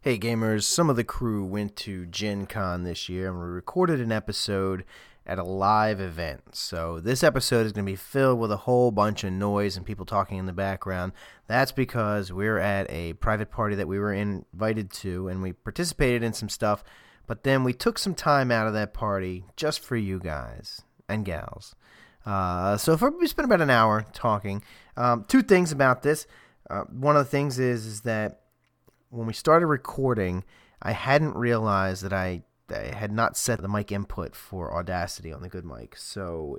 Hey gamers, some of the crew went to Gen Con this year and we recorded an episode at a live event. So this episode is going to be filled with a whole bunch of noise and people talking in the background. That's because we're at a private party that we were invited to and we participated in some stuff, but then we took some time out of that party just for you guys and gals. Uh, so for, we spent about an hour talking. Um, two things about this. Uh, one of the things is is that when we started recording, I hadn't realized that I, I had not set the mic input for Audacity on the good mic, so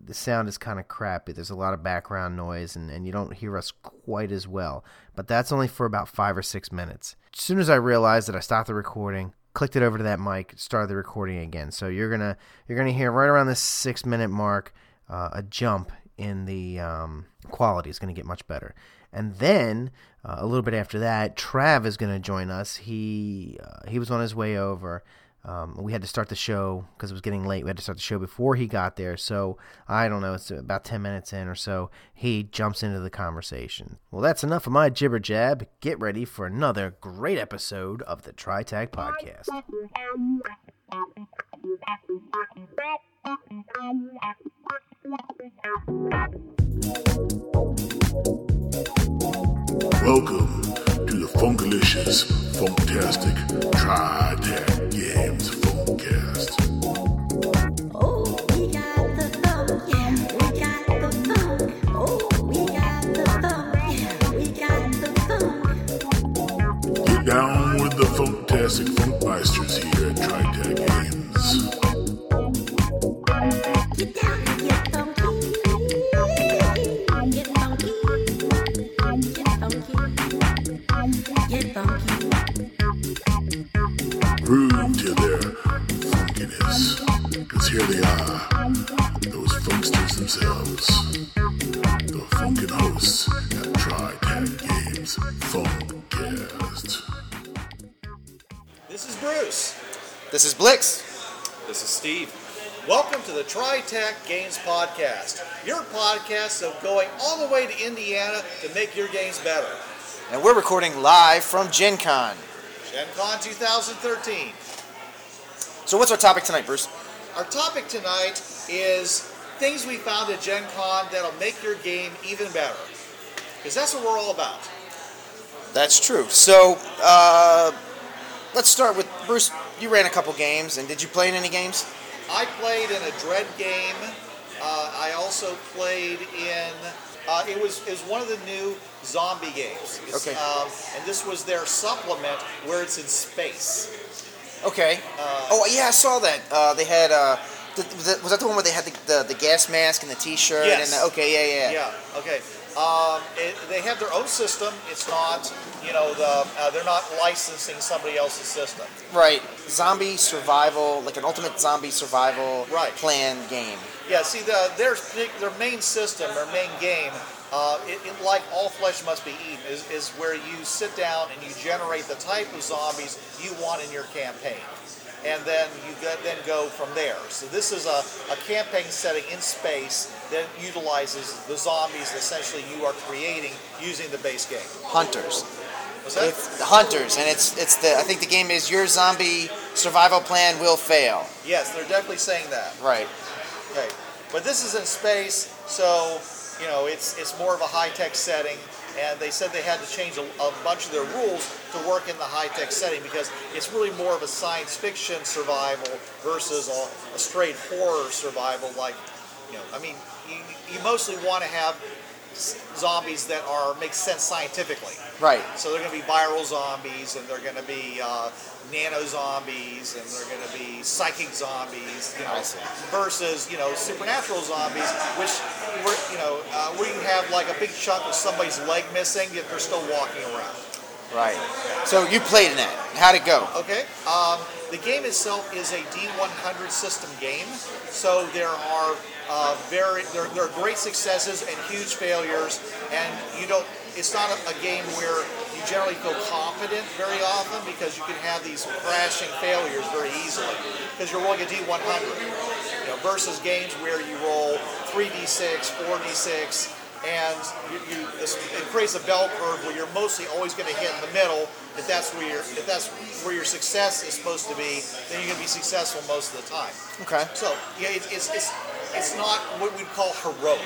the sound is kind of crappy. There's a lot of background noise, and, and you don't hear us quite as well. But that's only for about five or six minutes. As soon as I realized that I stopped the recording, clicked it over to that mic, started the recording again. So you're gonna you're gonna hear right around this six minute mark uh, a jump in the um, quality is going to get much better. And then uh, a little bit after that, Trav is going to join us. He uh, he was on his way over. Um, we had to start the show because it was getting late. We had to start the show before he got there. So I don't know. It's about ten minutes in or so. He jumps into the conversation. Well, that's enough of my jibber jab. Get ready for another great episode of the TriTac Podcast. Welcome to the Funkalicious Funktastic Tri-Tac Games Funkcast. Podcast, your podcast of going all the way to Indiana to make your games better. And we're recording live from Gen Con. Gen Con 2013. So what's our topic tonight, Bruce? Our topic tonight is things we found at Gen Con that'll make your game even better. Because that's what we're all about. That's true. So, uh, let's start with Bruce. You ran a couple games, and did you play in any games? I played in a Dread game. Uh, I also played in. Uh, it was it was one of the new zombie games. It's, Okay. Um, and this was their supplement where it's in space. Okay. Uh, oh yeah, I saw that. Uh, they had. Uh, th- was, that, was that the one where they had the, the, the gas mask and the T-shirt? Yes. And the, okay, yeah, yeah. Yeah. Okay. Um, it, they have their own system. It's not, you know, the uh, they're not licensing somebody else's system. Right. Zombie survival, like an ultimate zombie survival Right. plan game. Yeah. See, the their their main system, their main game, uh, it, it, like all flesh must be eaten, is, is where you sit down and you generate the type of zombies you want in your campaign. And then you go, then go from there. So this is a, a campaign setting in space that utilizes the zombies that essentially you are creating using the base game. Hunters. Was that? It's the hunters, and it's it's the I think the game is your zombie survival plan will fail. Yes, they're definitely saying that. Right. Okay, but this is in space, so you know it's it's more of a high tech setting, and they said they had to change a, a bunch of their rules to work in the high tech setting because it's really more of a science fiction survival versus a, a straight horror survival. Like, you know, I mean, you, you mostly want to have zombies that are make sense scientifically. Right. So they're going to be viral zombies, and they're going to be uh, nano zombies, and they're going to be psychic zombies. You know, I see. versus you know supernatural zombies, which were you know uh, where you have like a big chunk of somebody's leg missing, yet they're still walking around. Right. So you played in that. How'd it go? Okay. Um, the game itself is a D100 system game, so there are uh, very there, there are great successes and huge failures, and you don't. It's not a, a game where you generally feel confident very often because you can have these crashing failures very easily because you're rolling a D100. You know, versus games where you roll 3d6, 4d6, and you, you, this, it creates a bell curve where you're mostly always going to hit in the middle. If that's where your if that's where your success is supposed to be, then you're going to be successful most of the time. Okay. So yeah, it, it's it's it's not what we'd call heroic.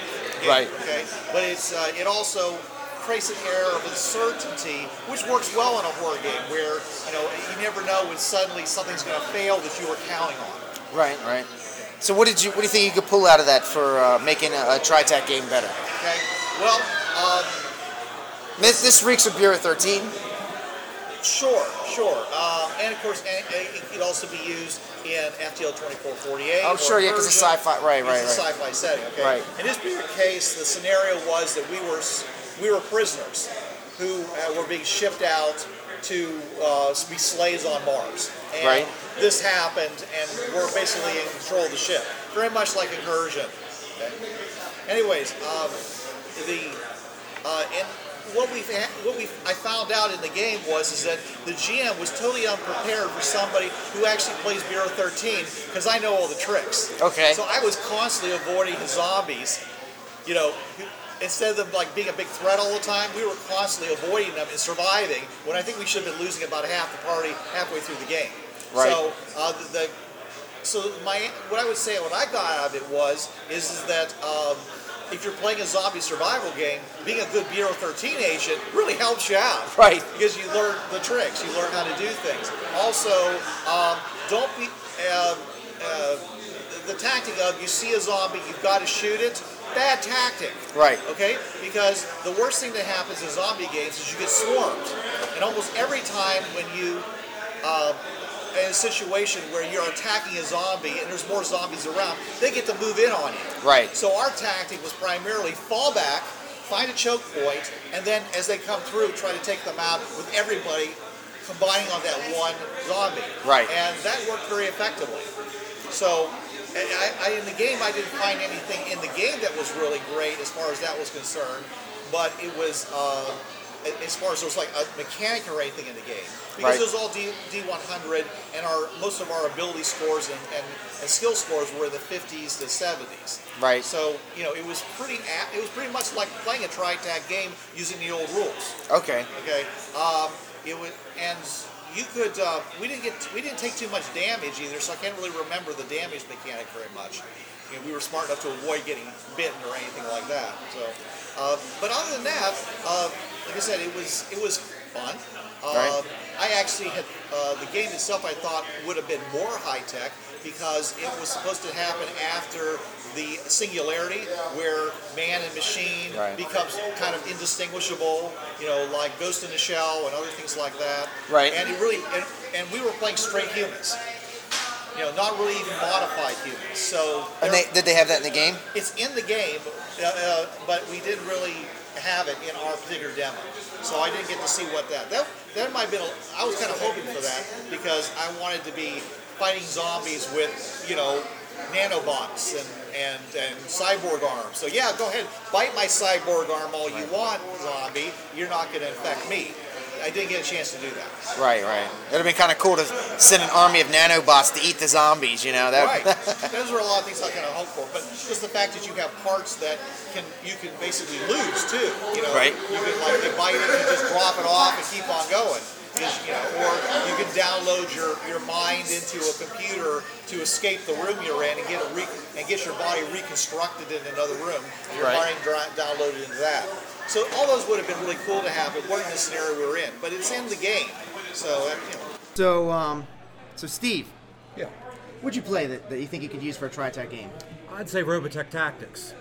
Right. Okay. But it's uh, it also creates an air of uncertainty, which works well in a horror game, where you know you never know when suddenly something's going to fail that you were counting on. Right, right. So what did you what do you think you could pull out of that for uh, making a, a TriTac game better? Okay. Well, um, This, this reeks of Bureau 13. sure, sure. Um, and of course, and it could also be used in FTL 2448. Oh, or sure, yeah, 'cause it's sci-fi- right, right, It's a right. sci-fi setting. Okay. Right. In this particular case, the scenario was that we were we were prisoners who uh, were being shipped out to uh, be slaves on Mars. And Right. This happened, and we're basically in control of the ship, very much like Incursion. Okay. Anyways, um, the uh, and what we what we I found out in the game was is that the GM was totally unprepared for somebody who actually plays Bureau 13 because I know all the tricks. Okay. So I was constantly avoiding the zombies. You know, instead of them like being a big threat all the time, we were constantly avoiding them and surviving. When I think we should have been losing about half the party halfway through the game. Right. So uh, the, the so my what I would say what I got out of it was is, is that um, if you're playing a zombie survival game, being a good Bureau 13 agent really helps you out. Right. Because you learn the tricks, you learn how to do things. Also, um, don't be uh, uh, the, tactic of you see a zombie, you've got to shoot it. Bad tactic. Right. Okay? Because the worst thing that happens in zombie games is you get swarmed. And almost every time when you uh, a situation where you're attacking a zombie and there's more zombies around, they get to move in on you. Right. So our tactic was primarily fall back, find a choke point, and then as they come through, try to take them out with everybody combining on that one zombie. Right. And that worked very effectively. So I, I, in the game, I didn't find anything in the game that was really great as far as that was concerned, but it was. Uh, as far as there was like a mechanic or anything in the game, because Right. it was all D, D100, and our most of our ability scores and, and, and skill scores were the 50s to 70s. Right. So you know, it was pretty. It was pretty much like playing a tri-tac game using the old rules. Okay. Okay. Um, it was, and you could. Uh, we didn't get. We didn't take too much damage either, so I can't really remember the damage mechanic very much. You know, we were smart enough to avoid getting bitten or anything like that. So, uh, but other than that, uh, like I said, it was it was fun. Right. I actually had uh, the game itself. I thought would have been more high tech because it was supposed to happen after the singularity, where man and machine Right. becomes kind of indistinguishable. You know, like Ghost in the Shell and other things like that. Right. And it really, and, and we were playing straight humans. You know, not really even modified humans. So And they, did they have that in the game? it's in the game, uh, but we didn't really have it in our particular demo. So I didn't get to see what that that that might. A, I was kind of hoping for that because I wanted to be fighting zombies with you know nanobots and and and cyborg arms. So yeah, go ahead, bite my cyborg arm all you want, zombie. You're not going to infect me. I didn't get a chance to do that. Right, right. It'd have been kind of cool to send an army of nanobots to eat the zombies. You know that. Right. Those are a lot of things I kind of hope for, but just the fact that you have parts that can you can basically lose too. You know, Right. You can like they bite it, you just drop it off and keep on going. Just, you know, or you can download your, your mind into a computer to escape the room you're in and get a re- and get your body reconstructed in another room. And your Right. mind downloaded into that. So all those would have been really cool to have. It wasn't the scenario we were in, but it's in the game. So uh, you know, So, um, so Steve, Yeah. what'd you play that, that you think you could use for a TriTac game? I'd say Robotech Tactics.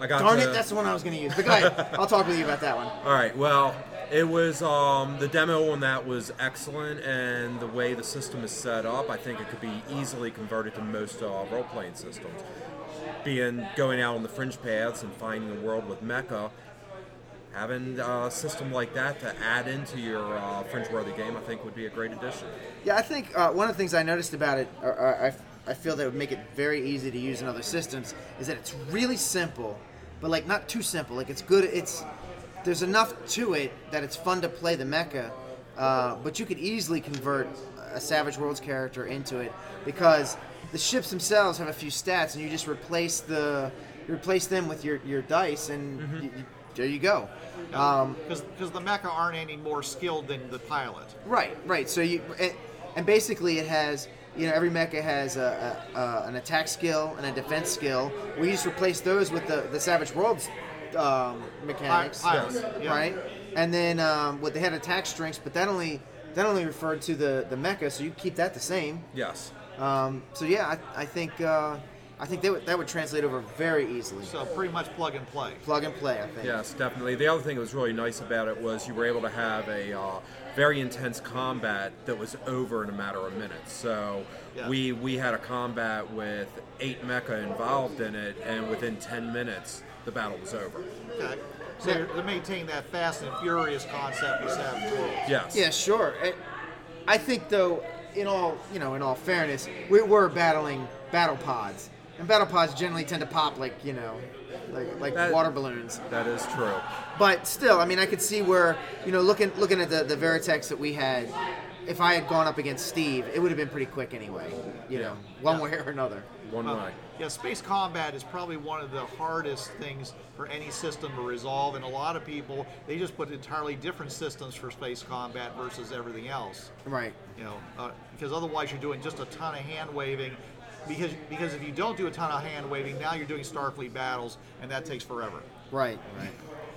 I got Darn to- it, that's the one I was going to use. But go ahead, I'll talk with you about that one. All right. Well, it was um, the demo on that was excellent, and the way the system is set up, I think it could be easily converted to most uh, role-playing systems. Being going out on the fringe paths and finding a world with mecha, having a system like that to add into your uh, fringe-worthy game, I think would be a great addition. Yeah, I think uh, one of the things I noticed about it, or, or I, I feel that would make it very easy to use in other systems, is that it's really simple, but like not too simple. Like it's good. It's there's enough to it that it's fun to play the mecha, uh, but you could easily convert a Savage Worlds character into it because the ships themselves have a few stats, and you just replace the you replace them with your, your dice, and Mm-hmm. you, you, there you go. Um, Because the mecha aren't any more skilled than the pilot. Right, right. So you and, and basically it has you know every mecha has a, a, a, an attack skill and a defense skill. We just replace those with the the Savage Worlds um, mechanics, Pi- pilot, yeah. right? And then um, what they had attack strengths, but that only that only referred to the the mecha, so you keep that the same. Yes. Um, so yeah, I, I think uh, I think that would, that would translate over very easily. So pretty much plug and play. Plug and play, I think. Yes, definitely. The other thing that was really nice about it was you were able to have a uh, very intense combat that was over in a matter of minutes. So Yeah. we we had a combat with eight mecha involved in it, and within ten minutes the battle was over. Okay. So you're, they're that fast and furious concept we Savage Worlds. Yes. Yeah, sure. I- I think though, in all you know, in all fairness, we were battling battle pods, and battle pods generally tend to pop like you know, like like That- water balloons. That is true. But still, I mean, I could see where you know, looking looking at the the Veritechs that we had, if I had gone up against Steve, it would have been pretty quick anyway. You know, one way or another. One Well, way. yeah, space combat is probably one of the hardest things for any system to resolve, and a lot of people they just put entirely different systems for space combat versus everything else. Right. You know, uh, because otherwise you're doing just a ton of hand waving. Because because if you don't do a ton of hand waving, now you're doing Starfleet battles, and that takes forever. Right. Right.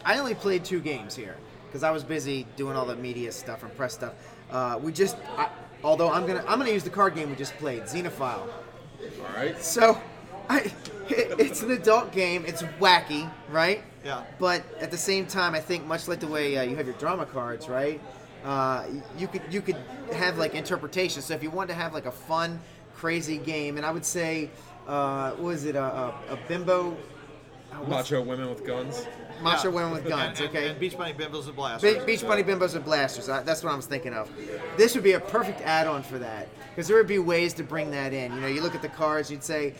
I only played two games here because I was busy doing all the media stuff and press stuff. Uh, we just, I, although I'm gonna I'm gonna use the card game we just played, Xenophile. All right. So, I, it, it's an adult game. It's wacky, right? Yeah. But at the same time, I think much like the way uh, you have your drama cards, right? Uh, you could you could have like interpretation. So if you wanted to have like a fun, crazy game, and I would say, uh, what was it a, a, a bimbo? uh, Macho women with guns. Macho Yeah. women with guns. And- and- okay. And Beach Bunny Bimbos and Blasters. Be- Beach Bunny Bimbos and Blasters. I, that's what I was thinking of. This would be a perfect add-on for that because there would be ways to bring that in. You know, you look at the cards, you'd say,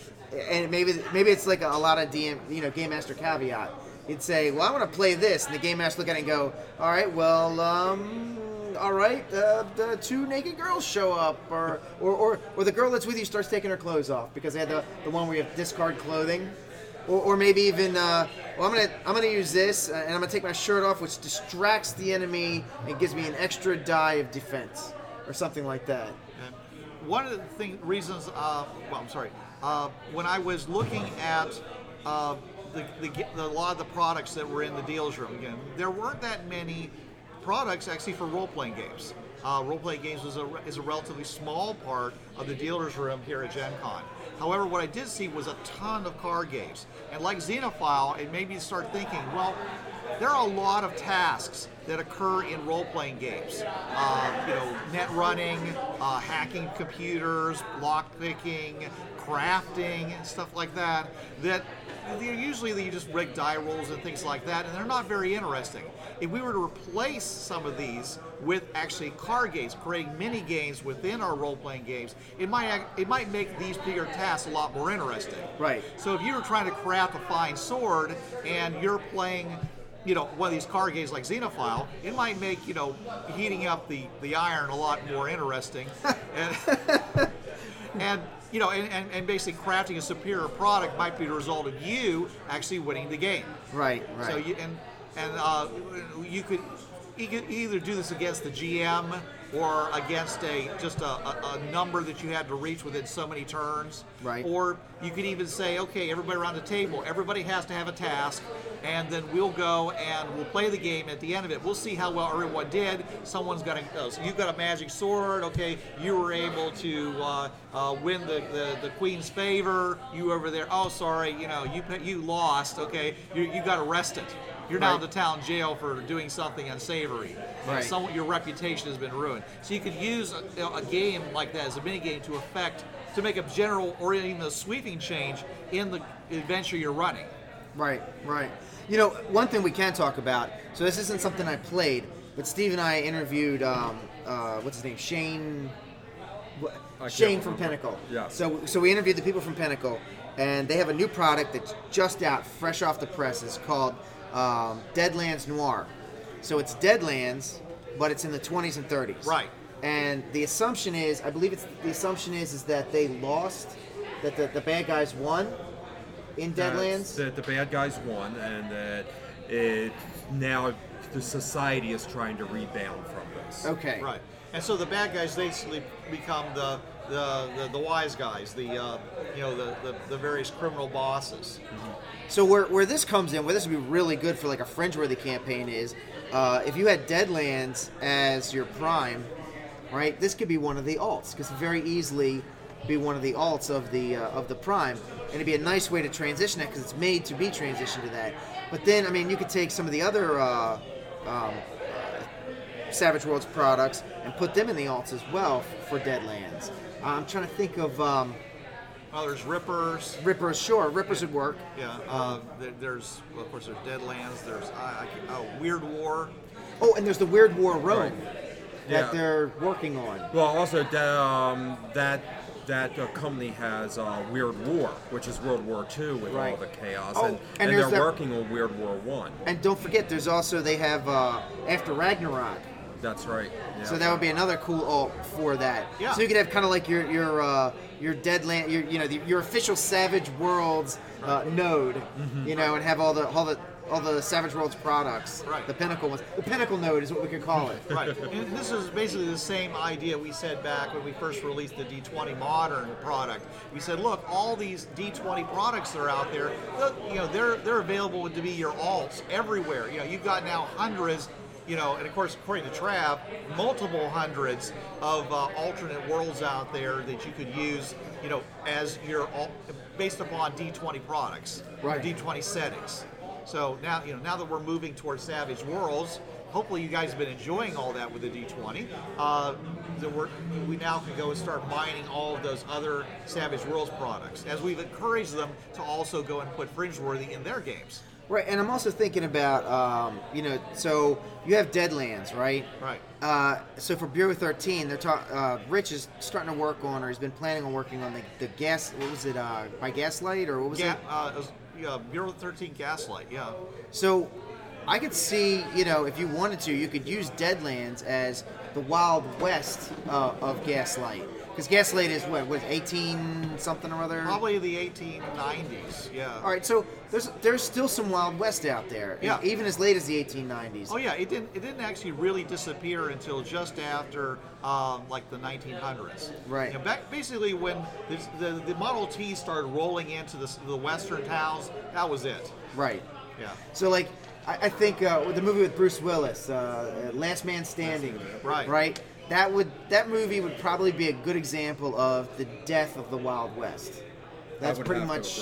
and maybe maybe it's like a, a lot of DM, you know, game master caveat. You'd say, well, I want to play this, and the game master look at it and go, all right, well, um, all right, uh, the two naked girls show up, or, or or or the girl that's with you starts taking her clothes off because they had the the one where you have discard clothing. Or, or maybe even, uh, well, I'm gonna I'm gonna use this, uh, and I'm gonna take my shirt off, which distracts the enemy and gives me an extra die of defense, or something like that. And One of the thing, reasons, uh, well, I'm sorry, uh, when I was looking at uh, the, the, the, a lot of the products that were in the deals room, again, there weren't that many products actually for role playing games. Uh, role playing games is a, is a relatively small part of the dealer's room here at Gen Con. However, what I did see was a ton of card games. And like Xenophile, it made me start thinking, well, there are a lot of tasks that occur in role-playing games. Uh, you know, net running, uh, hacking computers, lock picking, crafting, and stuff like that. That they're usually you just rig die rolls and things like that, and they're not very interesting. If we were to replace some of these with actually card games, creating mini games within our role-playing games, it might it might make these bigger tasks a lot more interesting. Right. So if you were trying to craft a fine sword and you're playing, you know, one of these card games like Xenophile, it might make, you know, heating up the, the iron a lot more interesting. and, and you know, and, and, and basically crafting a superior product might be the result of you actually winning the game. Right, right. So you and and uh, you could you could either do this against the GM or against a just a, a, a number that you had to reach within so many turns. Right. Or you could even say, okay, everybody around the table, everybody has to have a task, and then we'll go and we'll play the game. At the end of it, we'll see how well everyone did. Someone's got a, uh, so you've got a magic sword. Okay, you were able to uh, uh, win the, the, the queen's favor. You over there, oh sorry, you know you you lost. Okay, you, you got arrested. You're now in the town jail for doing something unsavory. Right. Some, your reputation has been ruined. So you could use a, a game like that as a mini game to affect, to make a general or even a sweeping change in the adventure you're running. Right, right. You know, one thing we can talk about. So this isn't something I played, but Steve and I interviewed. Um, uh, what's his name? Shane. wh- Shane from remember. Pinnacle. Yeah. So so we interviewed the people from Pinnacle, and they have a new product that's just out, fresh off the presses, called um, Deadlands Noir. So it's Deadlands, but it's in the 20s and 30s. Right. And the assumption is, I believe it's the assumption is, is that they lost, that the, the bad guys won, in Deadlands? That the bad guys won, and that it now the society is trying to rebound from this. Okay. Right. And so the bad guys basically become the the, the, the wise guys, the uh, you know the, the, the various criminal bosses. So where, where this comes in, where this would be really good for like a fringe-worthy campaign is, uh, if you had Deadlands as your prime, right? This could be one of the alts because very easily be one of the alts of the uh, of the prime, and it'd be a nice way to transition it because it's made to be transitioned to that. But then, I mean, you could take some of the other uh, um, Savage Worlds products and put them in the alts as well for Deadlands. I'm trying to think of um, Well, there's Rippers. Rippers. Sure, Rippers would work. Yeah. Uh, there's well, of course there's Deadlands. There's I, I, oh, Weird War. Oh, and there's the Weird War Rome that Yeah. they're working on. Well, also that um, that that uh, company has uh, Weird War, which is World War II with all the chaos, Oh, and, and and, they're that- working on Weird War One. And don't forget, there's also they have uh, after Ragnarok, That's right. Yeah. so that would be another cool alt for that. Yeah. So you could have kind of like your your uh, your Deadland, your you know the, your official Savage Worlds uh, node, Mm-hmm. you know, and have all the all the all the Savage Worlds products. Right. The Pinnacle ones. The Pinnacle node is what we could call it. Right. and this is basically the same idea we said back when we first released the D20 Modern product. We said, look, all these D20 products that are out there, look, you know, they're they're available to be your alts everywhere. You know, you've got now hundreds. You know, and of course, according to Trav, multiple hundreds of uh, alternate worlds out there that you could use. You know, as your al- based upon D20 products, Right. D20 settings. So now, you know, now that we're moving towards Savage Worlds, hopefully you guys have been enjoying all that with the D20. Uh, that we're, we now can go and start mining all of those other Savage Worlds products, as we've encouraged them to also go and put Fringeworthy in their games. Right, and I'm also thinking about, um, you know, so you have Deadlands, right? Right. Uh, so for Bureau 13, they're talk, uh, Rich is starting to work on, or he's been planning on working on the, the gas. What was it? Uh, by Gaslight, or what was it? uh, it was, yeah, Bureau 13 Gaslight, yeah. So I could see, you know, if you wanted to, you could use Deadlands as the Wild West uh, of Gaslight, because Gaslight is what, was 18 something or other. Probably the 1890s, yeah. All right, so there's there's still some Wild West out there, Yeah. even as late as the 1890s. Oh yeah, it didn't. It didn't actually really disappear until just after, um, like the 1900s. Right. You know, back basically when the, the the Model T started rolling into the, the western towns, that was it. Right. Yeah. So like, I, I think uh, the movie with Bruce Willis, uh, Last Man Standing, Right. Right. That would that movie would probably be a good example of the death of the Wild West. That's pretty much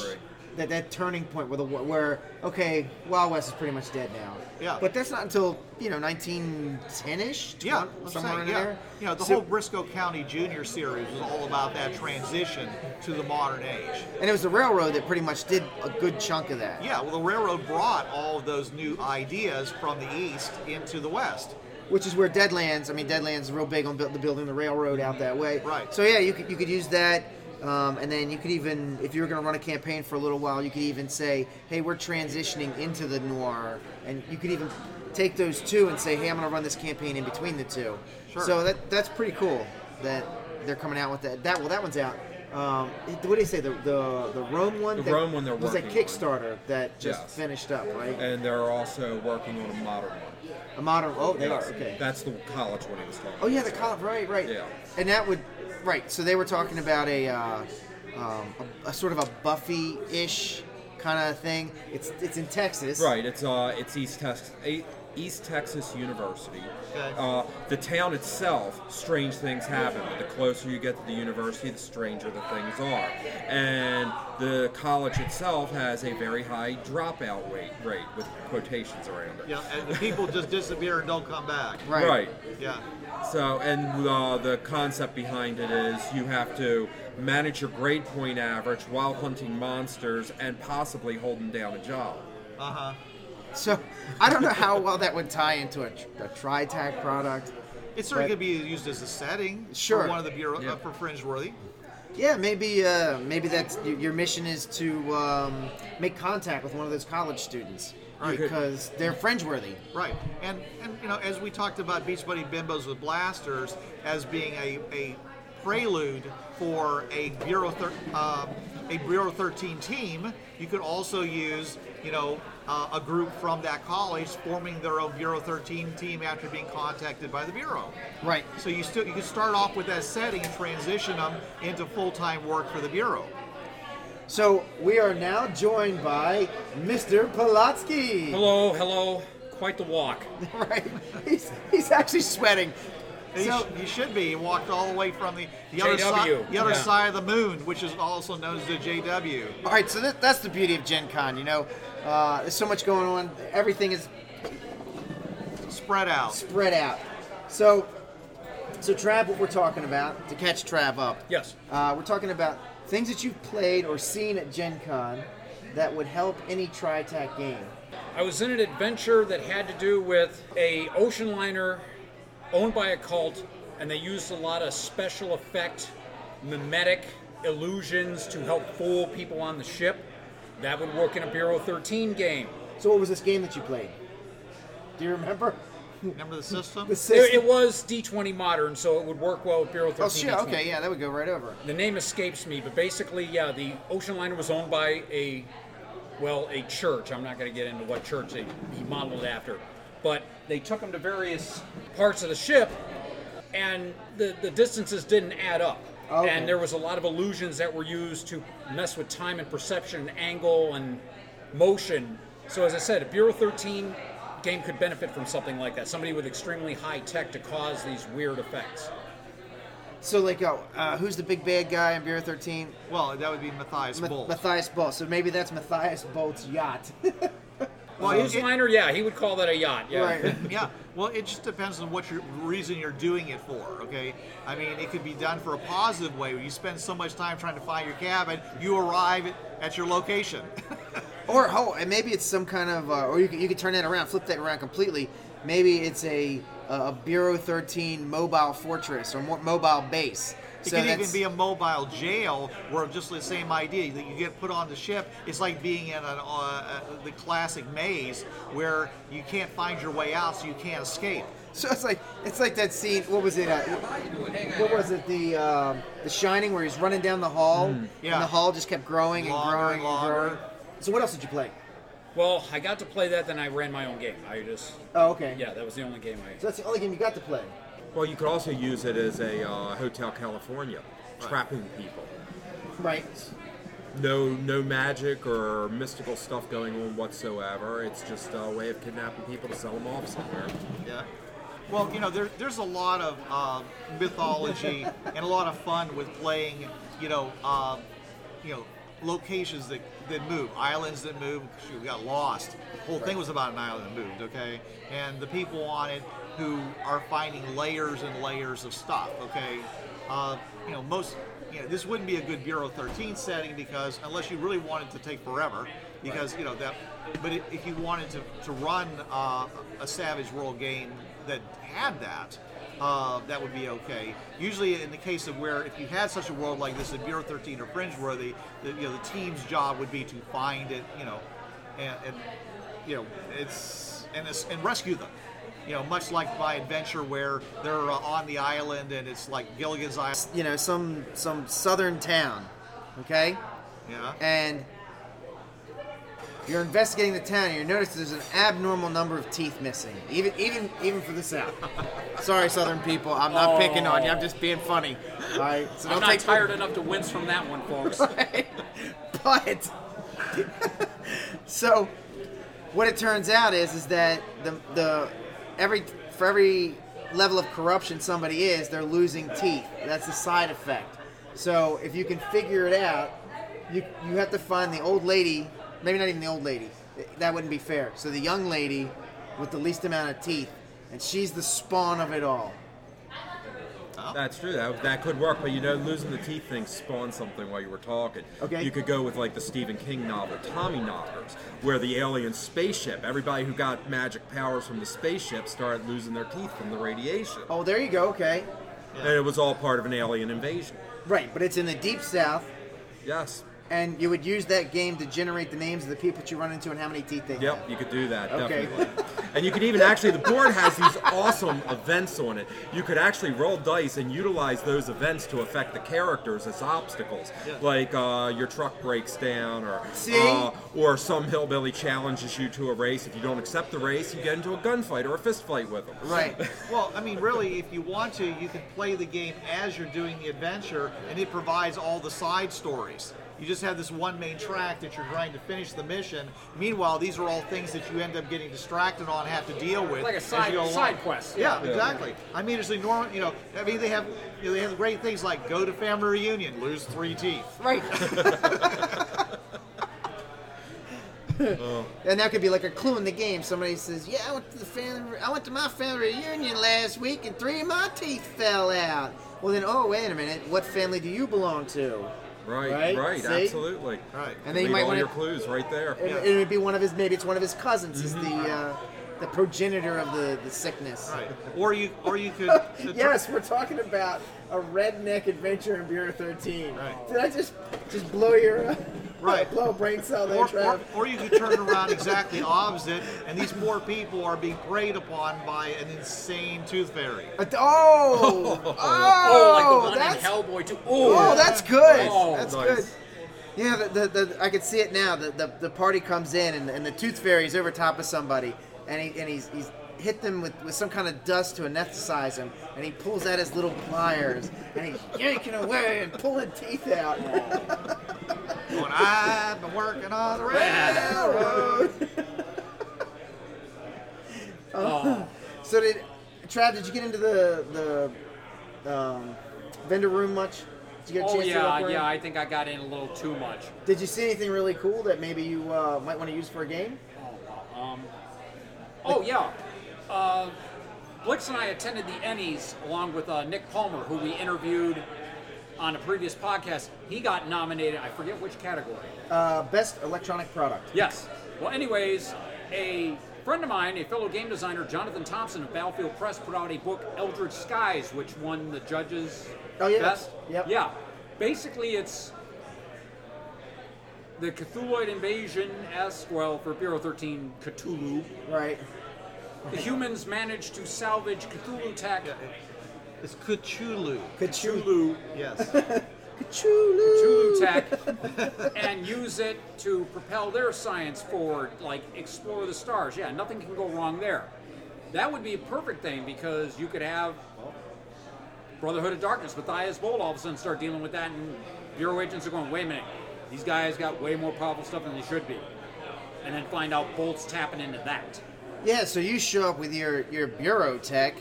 that that turning point where the where okay, Wild West is pretty much dead now. Yeah. But that's not until you know 1910ish. Yeah, 20, I'm somewhere saying, in yeah. there. You know, the So- whole Brisco County Junior series was all about that transition to the modern age. and it was the railroad that pretty much did a good chunk of that. Yeah, well, the railroad brought all of those new ideas from the east into the west. Which is where Deadlands. I mean, Deadlands is real big on build, the building the railroad out that way. Right. So yeah, you could you could use that, um, and then you could even, if you were going to run a campaign for a little while, you could even say, hey, we're transitioning into the noir, and you could even take those two and say, hey, I'm going to run this campaign in between the two. Sure. So that that's pretty cool that they're coming out with that. That well, that one's out. Um, what do you say? The the the Rome one. The that Rome one they're was a working on. Kickstarter that just Yes. finished up, right? and they're also working on a modern one. A modern. Oh, they Yes. are okay. That's the college one he was talking. Oh yeah, the college, right, right. Yeah. And that would, right. So they were talking about a, uh, um, a, a sort of a Buffy-ish kind of thing. It's it's in Texas. Right. It's uh, it's East Texas, East Texas University. Okay. Uh, the town itself, strange things happen. But the closer you get to the university, the stranger the things are. And the college itself has a very high dropout rate, rate with quotations around it. Yeah, and the people just disappear and don't come back. Right. Right. Yeah. So, and uh, the concept behind it is you have to manage your grade point average while hunting monsters and possibly holding down a job. Uh huh. So I don't know how well that would tie into a, tr- a TriTac product. It's certainly But- going to be used as a setting Sure. for one of the bureau Yeah. uh, for Fringeworthy. Yeah, maybe uh, maybe that's your your mission is to um, make contact with one of those college students Right. because they're fringe-worthy. Right, and and you know, as we talked about Beach Bunny Bimbos with Blasters as being a, a prelude for a Bureau thir- um, a Bureau 13 team, you could also use you know uh, a group from that college forming their own Bureau 13 team after being contacted by the Bureau. Right. So you still you can start off with that setting and transition them into full time work for the Bureau. So we are now joined by Mr. Polotsky. Hello, hello. Quite the walk. Right. He's, he's actually sweating. You, So, sh- you should be. You walked all the way from the, the other JW, side, the other yeah. side of the moon, which is also known as the JW. all right, so that, that's the beauty of Gen Con, you know. Uh, there's so much going on. Everything is Spread out. spread out. So, so Trav, what we're talking about, to catch Trav up, Yes. uh, we're talking about things that you've played or seen at Gen Con that would help any TriTac game. I was in an adventure that had to do with a ocean liner owned by a cult, and they used a lot of special effect, mimetic illusions to help fool people on the ship. That would work in a Bureau 13 game. So, what was this game that you played? Do you remember? Remember the system? The It, system. it was D20 modern, so it would work well with Bureau 13. oh, shit. D20. Okay, yeah, that would go right over. The name escapes me, but basically, yeah, the ocean liner was owned by a, well, a church. I'm not going to get into what church they, he modeled after, but they took them to various parts of the ship, and the the distances didn't add up. Okay. And there was a lot of illusions that were used to mess with time and perception, and angle and motion. So as I said, a Bureau 13 game could benefit from something like that. Somebody with extremely high tech to cause these weird effects. So, like, oh, uh, who's the big bad guy in Bureau 13? Well, that would be Matthias Ma- Bolt. Matthias Bolt. So maybe that's Matthias Bolt's yacht. well, Cruise it- it- liner, yeah, he would call that a yacht. Yeah. right. yeah. Well, it just depends on what your reason you're doing it for. Okay. I mean, it could be done for a positive way. Where you spend so much time trying to find your cabin, you arrive at, at your location. Or oh, and maybe it's some kind of, uh, or you could, you could turn that around, flip that around completely. Maybe it's a a Bureau 13 mobile fortress or more mobile base. It so could even be a mobile jail where just the same idea that you get put on the ship. It's like being in an, uh, uh, the classic maze where you can't find your way out, so you can't escape. so it's like it's like that scene. What was it? Uh, what was it? The um, The Shining, where he's running down the hall, Yeah. and the hall just kept growing and Longer growing and and longer. growing. So what else did you play? Well, I got to play that, then I ran my own game. I just, Oh, okay. yeah, that was the only game I. So that's the only game you got to play. Well, you could also use it as a uh, Hotel California, trapping people. Right. No, no magic or mystical stuff going on whatsoever. It's just a way of kidnapping people to sell them off somewhere. Yeah. Well, you know, there, there's a lot of uh, mythology and a lot of fun with playing, you know, uh, you know, locations that, that move, islands that move. Shoot, we got lost. The whole thing was about an island that moved, okay? And the people on it who are finding layers and layers of stuff, okay? Uh, you know, most, you know, this wouldn't be a good Bureau 13 setting because unless you really wanted to take forever, because, you know, that, but if you wanted to, to run uh, a Savage World game that had that, uh, that would be okay. Usually, in the case of where if you had such a world like this, in Bureau 13 or Fringe, where the, the you know the team's job would be to find it, you know, and, and you know it's and it's, and rescue them. You know, much like my adventure where they're uh, on the island and it's like Gilligan's Island. You know, some some southern town. Okay. Yeah. and you're investigating the town and you notice there's an abnormal number of teeth missing even even even for the south sorry southern people i'm not picking on you i'm just being funny all right so I'm don't not tired enough to wince from that one, folks. but so what it turns out is is that the the every for every level of corruption somebody is they're losing teeth. That's the side effect. So if you can figure it out you you have to find the old lady maybe not even the old lady that wouldn't be fair. So the young lady with the least amount of teeth and she's the spawn of it all That's true. That, that could work, but you know, losing the teeth thing spawned something while you were talking. Okay. You could go with like the Stephen King novel Tommyknockers, where the alien spaceship, everybody who got magic powers from the spaceship started losing their teeth from the radiation. oh there you go okay And it was all part of an alien invasion. right but it's in the deep south Yes. And you would use that game to generate the names of the people that you run into and how many teeth they have. Yep, you could do that, Okay. definitely. and you could even actually, the board has these awesome events on it. You could actually roll dice and utilize those events to affect the characters as obstacles. Like uh, your truck breaks down, or uh, or some hillbilly challenges you to a race. If you don't accept the race, you get into a gunfight or a fist fight with them. Right. Well, I mean, really, if you want to, you can play the game as you're doing the adventure, and it provides all the side stories. You just have this one main track that you're trying to finish the mission. Meanwhile, these are all things that you end up getting distracted on, have to deal with. Like a side- you go along. side quest. Yeah, Yeah. exactly. I mean, it's a normal. You know, I mean, they have you know, they have great things like go to family reunion, lose three teeth. Right. And that could be like a clue in the game. Somebody says, "Yeah, I went to the family. I went to my family reunion last week, and three of my teeth fell out." Well, then, oh wait a minute. What family do you belong to? Right, Right, right, see? absolutely. Right. And then you Leave might all want your clues right there. It, it would be one of his. Maybe it's one of his cousins. Is Mm-hmm. the uh, the progenitor of the the sickness. Right. Or you, or you could. Yes, we're talking about a redneck adventure in Bureau 13. Right. Did I just just blow your uh, Right. blow a brain cell there, Or, or, or you could turn it around exactly opposite, and these poor people are being preyed upon by an insane tooth fairy. Uh, oh, oh, Oh, like the one in that's, Hellboy 2. oh, that's good. Oh, that's nice. good. Yeah, the, the, the, I can see it now. The, the, the party comes in, and, and the tooth fairy is over top of somebody, and he and he's, he's hit them with, with some kind of dust to anesthetize him, and he pulls out his little pliers, and he's yanking away and pulling teeth out. When I've been working on the railroad. Oh. So did Trav? Did you get into the the um, vendor room much? Did you get a Oh chance to look yeah, around? yeah. I think I got in a little too much. Did you see anything really cool that maybe you uh, might want to use for a game? Um, oh yeah, uh, Blix and I attended the Ennies along with uh, Nick Palmer, who we interviewed on a previous podcast. He got nominated. I forget which category. Uh, best electronic product. Yes. Well, anyways, a friend of mine, a fellow game designer, Jonathan Thompson of Battlefield Press, put out a book, Eldritch Skies, which won the judges' Oh, yeah. best. Yep. Yeah. Basically, it's the Cthulhuid invasion esque. Well, for Bureau 13, Cthulhu. Right. The humans managed to salvage Cthulhu tech. It's Cthulhu. Cthulhu. Yes. Cthulhu tech and use it to propel their science forward, like explore the stars. Yeah, nothing can go wrong there. That would be a perfect thing because you could have Brotherhood of Darkness, Matthias Bolt, all of a sudden start dealing with that, and Bureau agents are going, wait a minute, these guys got way more powerful stuff than they should be. And then find out Bolt's tapping into that. Yeah. So you show up with your your bureau tech,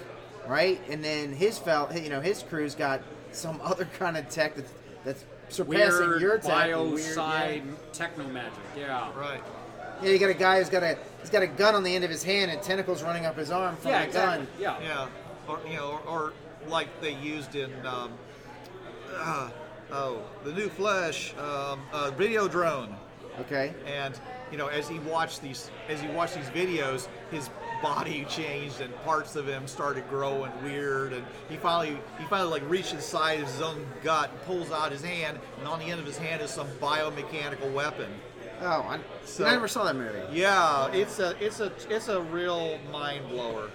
right? And then his fel, you know, his crew's got some other kind of tech that's that's surpassing Weird your tech. bio Weird, sci yeah. techno magic, yeah. right. Yeah, you got a guy who's got a he's got a gun on the end of his hand and tentacles running up his arm from Yeah, the exactly. gun. Yeah. Yeah. Or you know, or, or like they used in um, uh, oh the new Flesh um, uh, Videodrome. Okay. and you know as he watched these as he watched these videos his body changed and parts of him started growing weird and he finally he finally like reached inside his own gut and pulls out his hand and on the end of his hand is some biomechanical weapon. Oh, I, So- I never saw that movie. yeah it's a it's a it's a real mind blower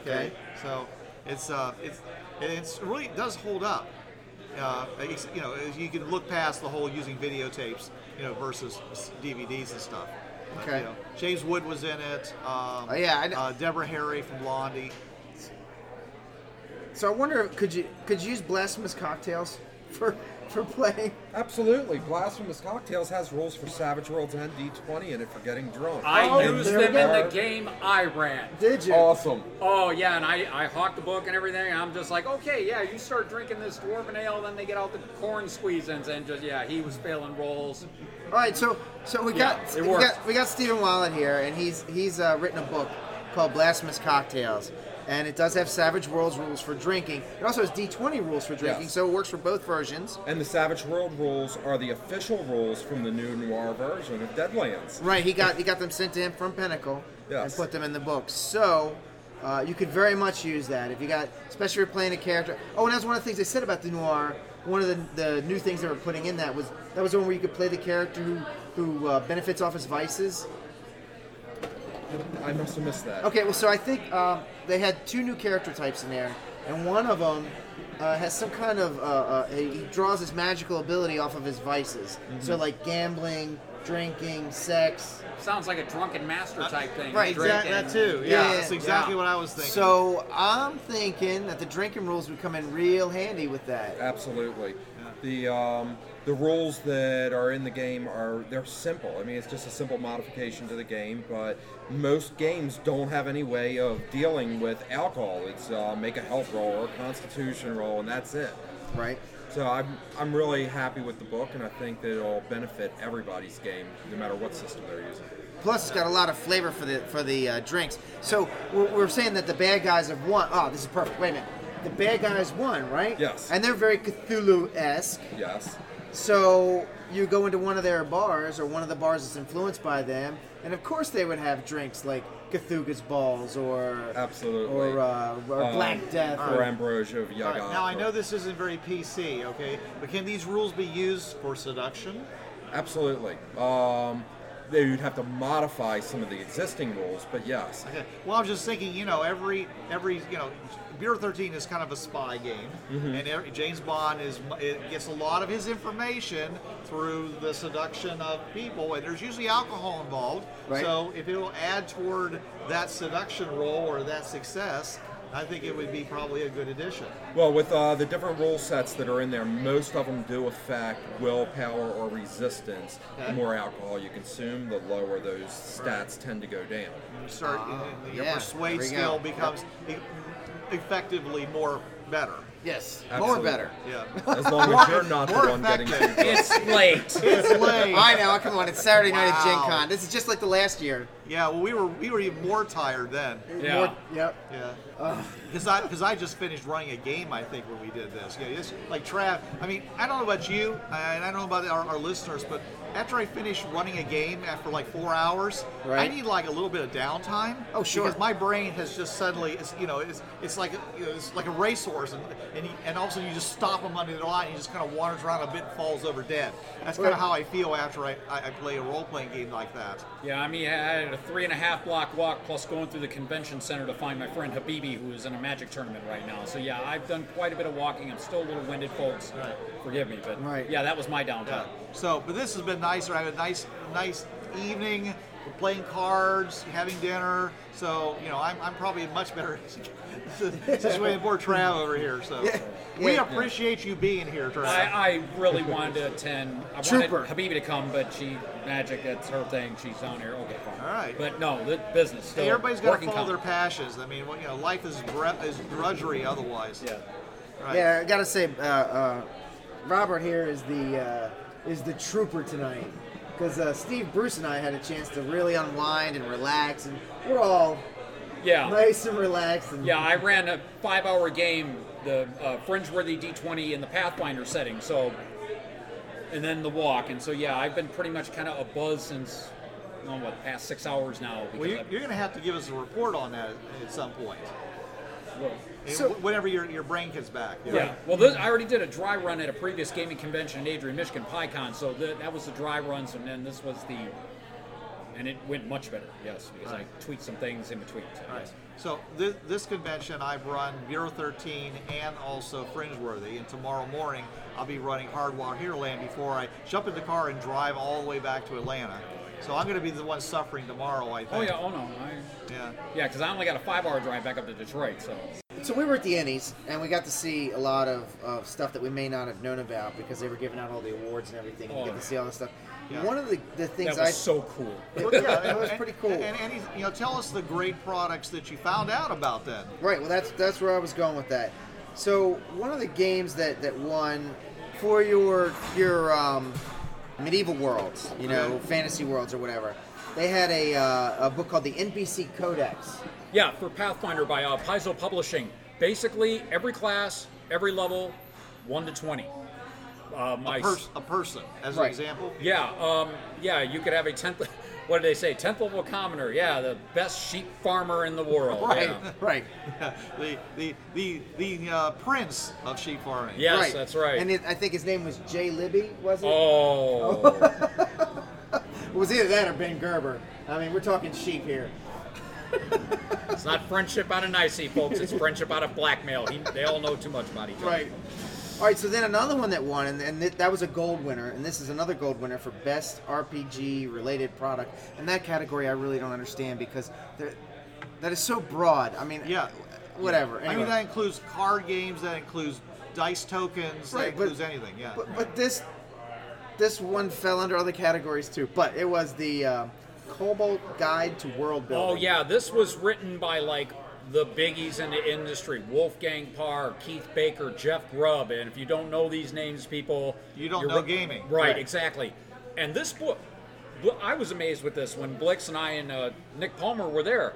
okay, so it's uh it's it's really does hold up. Uh, you know you can look past the whole using videotapes you know versus DVDs and stuff But, Okay. you know, James Wood was in it um, Oh, yeah, I uh, Deborah Harry from Blondie So I wonder, could you could you use blasphemous cocktails for for playing? Absolutely. Blasphemous Cocktails has rules for Savage Worlds and D20 in it for getting drunk. I Oh, used there them in go. the game I ran. Did you? Awesome. Oh yeah, and I, I hawked the book and everything. I'm just like, okay, yeah, you start drinking this dwarven ale, then they get out the corn squeezins, and just yeah, he was failing rolls. All right, so so we got it we got we got Stephen Wallet here, and he's he's uh, written a book called Blasphemous Cocktails, and it does have Savage Worlds rules for drinking. It also has D20 rules for drinking, Yes. so it works for both versions. And the Savage World rules are the official rules from the new noir version of Deadlands. Right, he got he got them sent to him from Pinnacle and put them in the book. So, Uh, you could very much use that if you got, especially if you're playing a character. Oh, and that's one of the things they said about the noir. One of the, the new things they were putting in that was that was the one where you could play the character who who uh, benefits off his vices. I must have missed that. Okay, well, so I think um, they had two new character types in there, and one of them uh, has some kind of uh, uh, he draws his magical ability off of his vices. So like gambling, drinking, sex. Sounds like a drunken master type thing. Right, Drinking. That, that too. Yeah, Yeah, that's exactly yeah. what I was thinking. So I'm thinking that the drinking rules would come in real handy with that. Absolutely. The um, the rules that are in the game are they're simple. I mean, it's just a simple modification to the game. But most games don't have any way of dealing with alcohol. It's uh, make a health roll or a Constitution roll, and that's it. Right. So I'm I'm really happy with the book, and I think that it'll benefit everybody's game, no matter what system they're using. Plus, it's got a lot of flavor for the for the uh, drinks. So we're, we're saying that the bad guys have won. Oh, this is perfect. Wait a minute. The bad guys won, right? Yes. And they're very Cthulhu-esque. Yes. So you go into one of their bars or one of the bars that's influenced by them, and of course they would have drinks like Cthulhu's balls or Absolutely. or, uh, or Um, Black Death. or Or, Ambrosia of Yaga. right, now I know this isn't very PC, okay, but can these rules be used for seduction? Absolutely. Um, they would have to modify some of the existing rules, but yes. Okay. Well, I was just thinking, you know, every every you know, Bureau 13 is kind of a spy game, and every, James Bond is it gets a lot of his information through the seduction of people, and there's usually alcohol involved. Right. So if it'll add toward that seduction role or that success, I think it would be probably a good addition. Well, with uh, the different rule sets that are in there, most of them do affect willpower or resistance. The more alcohol you consume, the lower those stats tend to go down. You start Ah, your yeah, persuade skill go. becomes e- effectively more better. yes, Absolutely. more better. Yeah. As long as you're not the More one getting effective. too drunk. It's late. It's late. I know. Come on, it's Saturday night at Gen Wow. Con. This is just like the last year. Yeah, well, we were we were even more tired then. Yeah. More- yep. Yeah, because I because I just finished running a game. I think when we did this, yeah, it's like Trav. I mean, I don't know about you, and I don't know about our, our listeners, but after I finish running a game after like four hours, I need like a little bit of downtime. Oh, sure. Because my brain has just suddenly, it's, you know, it's it's like a, you know, it's like a racehorse, and and, you, and all of a sudden you just stop him under the line, and he just kind of wanders around a bit, and falls over dead. That's kind of how I feel after I, I, I play a role playing game like that. Yeah, I mean, I had a three and a half block walk plus going through the convention center to find my friend Habibi, who is in a magic tournament right now. So yeah, I've done quite a bit of walking. I'm still a little winded, folks. Right. Forgive me, but Right. yeah, that was my Yeah. downtime. So, but this has been nicer. I had a nice, nice evening. We're playing cards, having dinner. So, you know, I'm, I'm probably in much better situation than poor Trav over here. So, we yeah. appreciate you being here, Trav. I, I really wanted to attend. I Trooper. wanted Habibi to come, but she magic. That's her thing. She's down here. Okay, fine. All right. But no, the business. Still hey, everybody's got to working follow their count. passions. I mean, well, you know, life is bre- is drudgery otherwise. Yeah. Right. Yeah, I gotta say, uh, uh, Robert here is the uh, is the trooper tonight because uh, Steve Bruce and I had a chance to really unwind and relax, and we're all Yeah. nice and relaxed. And Yeah, I ran a five-hour game, the uh, Fringeworthy D20 in the Pathfinder setting. So, and then the walk, and so yeah, I've been pretty much kind of a buzz since, oh, what, past six hours now. Well, you, I've- you're going to have to give us a report on that at some point. So- Wh- whenever your, your brain gets back. you know. Yeah. Well, this, I already did a dry run at a previous gaming convention in Adrian, Michigan, PyCon. So the, that was the dry runs, and then this was the, and it went much better. Yes, because I tweaked some things in between. So, right. yes. So this, this convention, I've run Bureau 13 and also Fringeworthy, and tomorrow morning I'll be running Hardwired Hinterland before I jump in the car and drive all the way back to Atlanta. So I'm going to be the one suffering tomorrow, I think. Oh yeah. Oh no. I, Yeah. yeah, because I only got a five-hour drive back up to Detroit. So. So we were at the Ennies, and we got to see a lot of, of stuff that we may not have known about because they were giving out all the awards and everything. And you get Oh. to see all this stuff. Yeah. One of the, the things That was I so cool. Well, yeah, It was and- pretty cool. And, and, you know, tell us the great products that you found out about then. Right. Well, that's that's where I was going with that. So one of the games that that won for your your um, medieval worlds, you know, Okay. fantasy worlds or whatever, they had a uh, a book called the NPC Codex. Yeah, for Pathfinder by uh, Paizo Publishing. Basically, every class, every level, one to twenty. Uh, my A, pers- a person, as Right. an example. yeah, um, yeah, you could have a tenth. What did they say? Tenth level commoner. Yeah, the best sheep farmer in the world. Right, Yeah. right. the the the the uh, prince of sheep farming. Yes, right. that's right. And it, I think his name was Jay Libby, was it? oh, It was either that or Ben Gerber. I mean, we're talking sheep here. it's not friendship out of nicey, folks. It's friendship out of blackmail. He, they all know too much about each other. Right. All right, so then another one that won, and, and th- that was a gold winner, and this is another gold winner for best RPG related product. And that category I really don't understand because that is so broad. I mean, Yeah. whatever. I mean that includes card games, that includes dice tokens, that Right, but- includes anything. Yeah. But, but this this one fell under other categories too. But it was the uh, Kobold Guide to World Building. Oh yeah, this was written by like the biggies in the industry: Wolfgang Baur, Keith Baker, Jeff Grubb. And if you don't know these names, people, You don't you're know gaming. right? Right. Exactly. And this book, I was amazed with this when Blix and I and uh, Nick Palmer were there.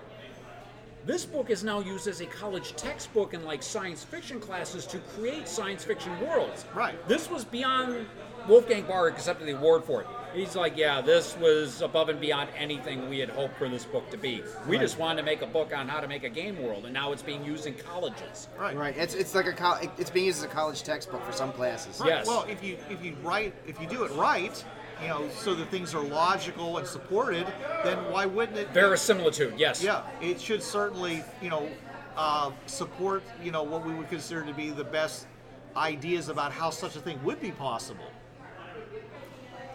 This book is now used as a college textbook in like science fiction classes to create science fiction worlds. Right. This was beyond Wolfgang Baur accepted the award for it. He's like, yeah, this was above and beyond anything we had hoped for this book to be. We just wanted to make a book on how to make a game world, and now it's being used in colleges. right. Right. It's it's like a col- it's being used as a college textbook for some classes. Right. Yes. Well, if you if you write if you do it right, you know, so that things are logical and supported, then why wouldn't it? Verisimilitude, yes. Yeah, it should certainly you know uh, support you know what we would consider to be the best ideas about how such a thing would be possible.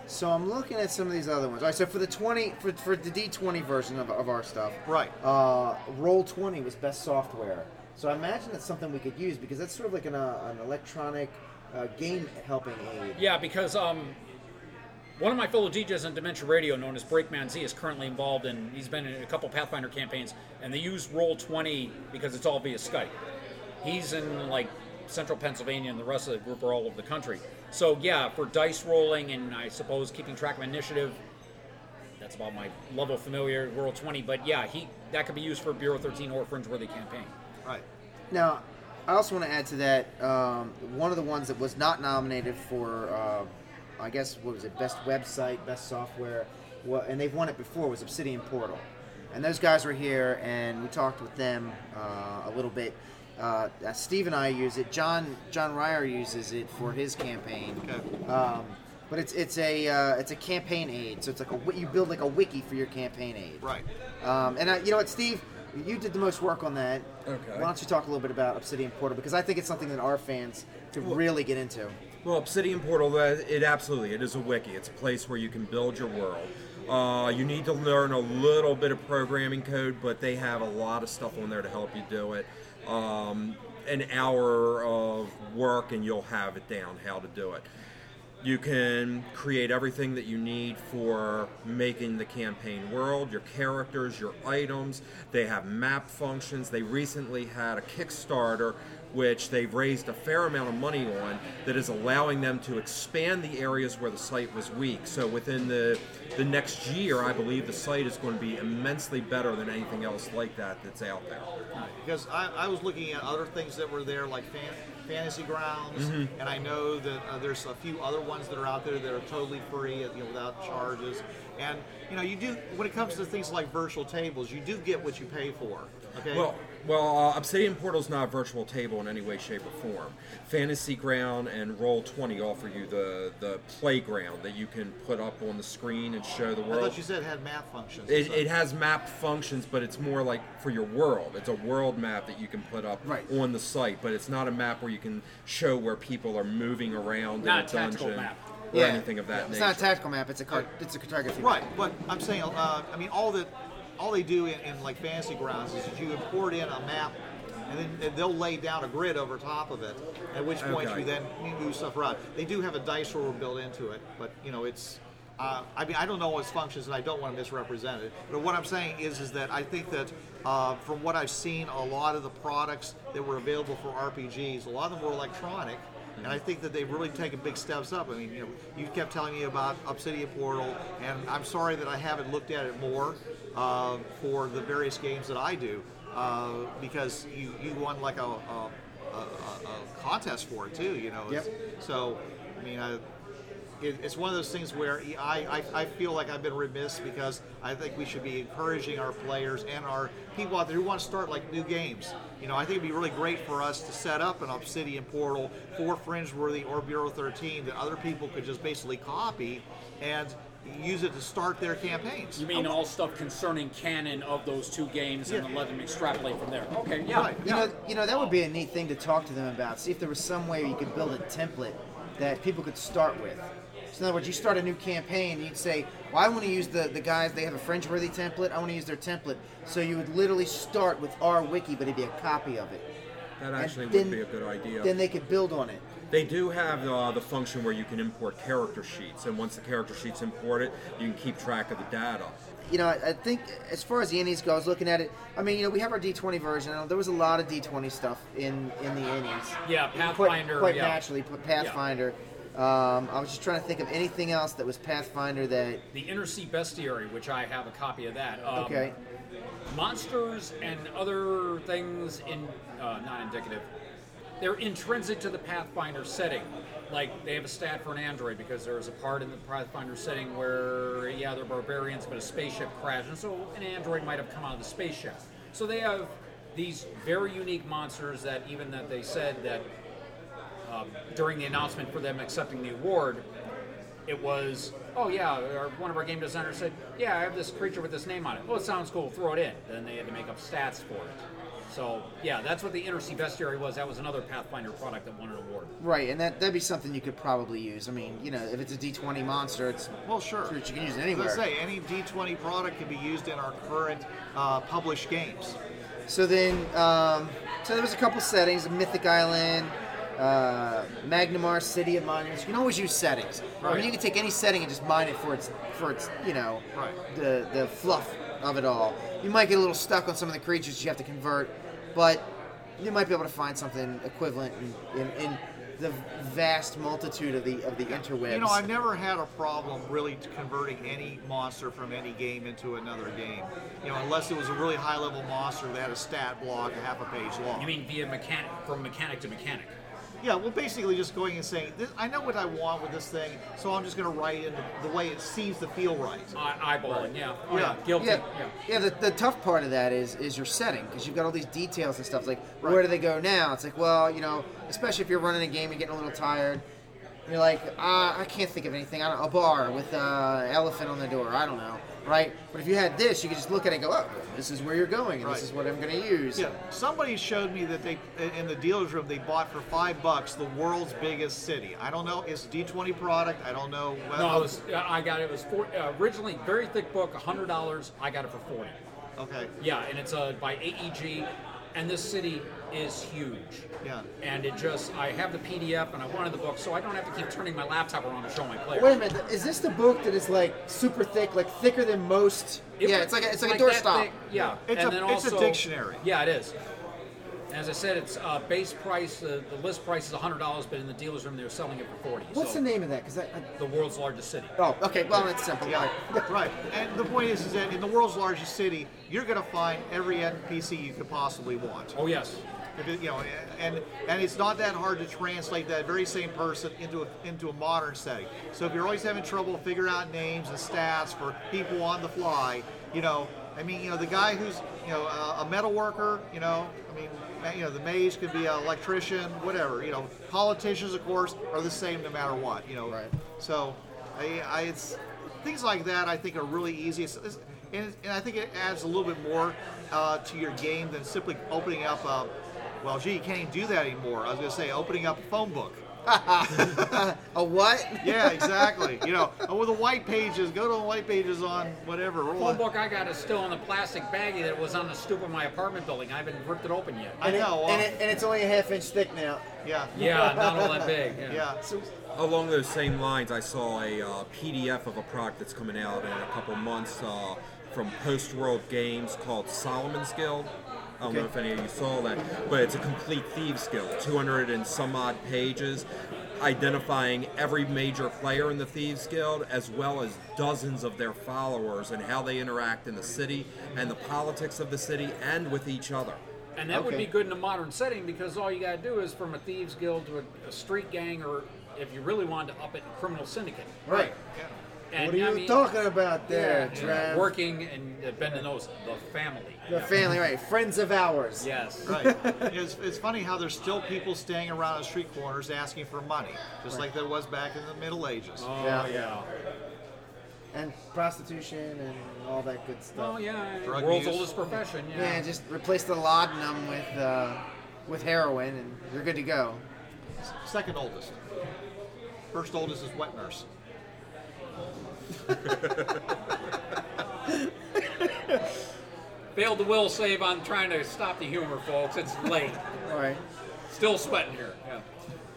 So I'm looking at some of these other ones. All right, so for the 20 for, for the D20 version of, of our stuff, Right. Uh, Roll 20 was best software. So I imagine that's something we could use because that's sort of like an, uh, an electronic uh, game helping aid. Yeah, because um, one of my fellow DJs on Dementia Radio, known as Breakman Z, is currently involved in. He's been in a couple Pathfinder campaigns, and they use Roll Twenty because it's all via Skype. He's in like central Pennsylvania, and the rest of the group are all over the country. So yeah, for dice rolling and I suppose keeping track of initiative, that's about my level of familiarity Twenty. But yeah, he that could be used for Bureau Thirteen or Fringeworthy campaign. Right. Now, I also want to add to that um, one of the ones that was not nominated for, uh, I guess, what was it, best website, best software, wa- and they've won it before, was Obsidian Portal. And those guys were here, and we talked with them uh, a little bit. Uh, uh, Steve and I use it. John John Ryer uses it for his campaign. Okay. Um, but it's it's a uh, it's a campaign aid, so it's like a you build like a wiki for your campaign aid. Right. Um, and I, you know what, Steve, you did the most work on that. Okay. Why don't you talk a little bit about Obsidian Portal because I think it's something that our fans could really get into. Well, Obsidian Portal, it absolutely it is a wiki. It's a place where you can build your world. Uh, you need to learn a little bit of programming code, but they have a lot of stuff on there to help you do it. Um, an hour of work, and you'll have it down how to do it. You can create everything that you need for making the campaign world, your characters, your items. They have map functions. They recently had a Kickstarter which they've raised a fair amount of money on that is allowing them to expand the areas where the site was weak. So within the the next year, I believe the site is going to be immensely better than anything else like that that's out there. because I, I was looking at other things that were there like fan, fantasy grounds Mm-hmm. and i know that uh, there's a few other ones that are out there that are totally free you know, without charges and you know you do when it comes to things like virtual tables you do get what you pay for okay Well, well, uh, Obsidian Portal's not a virtual table in any way, shape, or form. Fantasy Ground and Roll Twenty offer you the the playground that you can put up on the screen and show the world. i thought you said it had math functions It, it has map functions, but it's more like for your world. It's a world map that you can put up Right. on the site, but it's not a map where you can show where people are moving around Not in a a tactical dungeon map. or anything of that nature. It's nature. not a tactical map; it's a cart- it's a cartography. Right, map. but I'm saying, uh, I mean, all that, all they do in, in like fantasy grounds is that you import in a map, and then they'll lay down a grid over top of it. At which point Okay. you then move stuff around. They do have a dice roller built into it, but you know it's. Uh, I mean, I don't know what its functions, and I don't want to misrepresent it. But what I'm saying is, is that I think that uh, from what I've seen, a lot of the products that were available for RPGs, a lot of them were electronic, and I think that they've really taken big steps up. I mean, you know, you kept telling me about Obsidian Portal, and I'm sorry that I haven't looked at it more uh, for the various games that I do, uh, because you, you won like a, a, a, a- contest for it too. You know, Yep. so I mean, I, it, it's one of those things where I, I, I feel like I've been remiss because I think we should be encouraging our players and our people out there who want to start like new games. You know, I think it'd be really great for us to set up an Obsidian portal for Fringeworthy or Bureau 13 that other people could just basically copy and use it to start their campaigns. You mean all stuff concerning canon of those two games and Yeah. then let them extrapolate from there? Okay, yeah. Right. You know, you know that would be a neat thing to talk to them about. See if there was some way you could build a template that people could start with. So in other words, you start a new campaign, and you'd say, "Well, I want to use the the guys. They have a Fringe-worthy template. I want to use their template." So you would literally start with our wiki, but it'd be a copy of it. That And actually then- would be a good idea. Then they could build on it. They do have uh, the function where you can import character sheets, and once the character sheet's imported, you can keep track of the data. you know, I, I think as far as the Ennies go, I was looking at it. I mean, you know, we have our D20 version. There was a lot of D20 stuff in in the Ennies. Yeah, Pathfinder. quite yeah. naturally, put Pathfinder. Um, I was just trying to think of anything else that was Pathfinder that. The Inner Sea Bestiary, which I have a copy of that. Um, Okay. Monsters and other things in uh, not indicative. They're intrinsic to the Pathfinder setting. Like they have a stat for an android because there's a part in the Pathfinder setting where yeah they're barbarians but a spaceship crashed and so an android might have come out of the spaceship. So they have these very unique monsters that even that they said that um, during the announcement for them accepting the award, it was, oh yeah, our, one of our game designers said, yeah, I have this creature with this name on it. Oh, it sounds cool, throw it in. Then they had to make up stats for it. So yeah, that's what the Inner Sea Bestiary was. That was another Pathfinder product that won an award. Right, and that that'd be something you could probably use. I mean, you know, if it's a D20 monster, it's Well, sure. sure you can use it As anywhere. I say, any D20 product can be used in our current uh, published games. So then, um, so there was a couple settings: Mythic Iceland, uh, Magnimar, City of Monuments. You can always use settings. Right. I mean, you can take any setting and just mine it for its for its you know Right. the the fluff of it all. You might get a little stuck on some of the creatures you have to convert, but you might be able to find something equivalent in, in, in the vast multitude of the of the interwebs. You know, I've never had a problem really converting any monster from any game into another game. You know, unless it was a really high level monster that had a stat block a half a page long. You mean via mechanic, from mechanic to mechanic? Yeah, well, basically just going and saying, this, I know what I want with this thing, so I'm just going to write it the, the way it seems to feel right. Eye- eyeballing, yeah. Oh, Yeah. yeah. Guilty. Yeah, Yeah. yeah. The, the tough part of that is is your setting because you've got all these details and stuff. It's like Right. where do they go now? It's like well, you know, especially if you're running a game, you're getting a little tired. You're like, uh, I can't think of anything. I don't, a bar with uh, elephant on the door. I don't know, right? But if you had this, you could just look at it and go, oh, this is where you're going, and Right. this is what I'm going to use. Yeah, somebody showed me that they in the dealer's room they bought for five bucks the world's biggest city. I don't know, it's a D20 product. I don't know. Well, No, it was, uh, I got it. It was four, uh, originally very thick book, hundred dollars. I got it for forty. okay. Yeah, and it's uh, by AEG, and this city is huge. Yeah. And it just, I have the PDF and I wanted the book, so I don't have to keep turning my laptop around to show my players. Wait a minute, is this the book that is like super thick, like thicker than most? It yeah, was it's like a, it's like, a doorstop. thick, Yeah, It's and a- then it's a dictionary. Yeah, it is. As I said, it's uh, base price. Uh, the list price is hundred dollars, but in the dealer's room they're selling it for forty. What's so, the name of that? Because I, I, The world's largest city. oh, okay, well it's simple. Yeah, Right. right. And the point is, is that in the world's largest city, you're going to find every NPC you could possibly want. Oh yes. If it, you know, and and it's not that hard to translate that very same person into a, into a modern setting. So if you're always having trouble figuring out names and stats for people on the fly, you know, I mean, you know, the guy who's you know a, a metal worker, you know, I mean, ma- you know, the mage could be an electrician, whatever. You know, politicians, of course, are the same no matter what. You know, Right. So, I, I it's things like that. I think are really easy. It's, it's, and, it- and I think it adds a little bit more uh, to your game than simply opening up. A, well, gee, you can't even do that anymore. I was going to say opening up a phone book. A what? Yeah, exactly. you know, oh, with the white pages, go to the white pages on whatever. roll Phone book I got is still in the plastic baggie that was on the stoop of my apartment building. I haven't ripped it open yet. I And it- know. and, uh, it, and it's only a half inch thick now. yeah. Yeah, not all that big. Yeah. Yeah. Along those same lines, I saw a uh, PDF of a product that's coming out in a couple months uh, from Post World Games called Solomon's Guild. I don't know if any of you saw that, but it's a complete Thieves Guild, 200 and some odd pages, identifying every major player in the Thieves Guild as well as dozens of their followers and how they interact in the city and the politics of the city and with each other. And that would be good in a modern setting because all you got to do is from a thieves guild to a, a street gang or if you really wanted to up it a Criminal Syndicate. Right. And, What are you I mean, talking about there, yeah, Trav? Working and uh, bending those, the family. The family, right? Friends of ours. Yes. Right. it's, it's funny how there's still people staying around the street corners asking for money, just like there was back in the Middle Ages. Oh Yeah. yeah. And prostitution and all that good stuff. Oh yeah. Drug World's use. oldest profession. Yeah. Yeah, just replace the laudanum with uh, with heroin, and you're good to go. Second oldest. First oldest is wet nurse. Failed the will save on trying to stop the humor, folks. It's late. All right. Still sweating here. Yeah.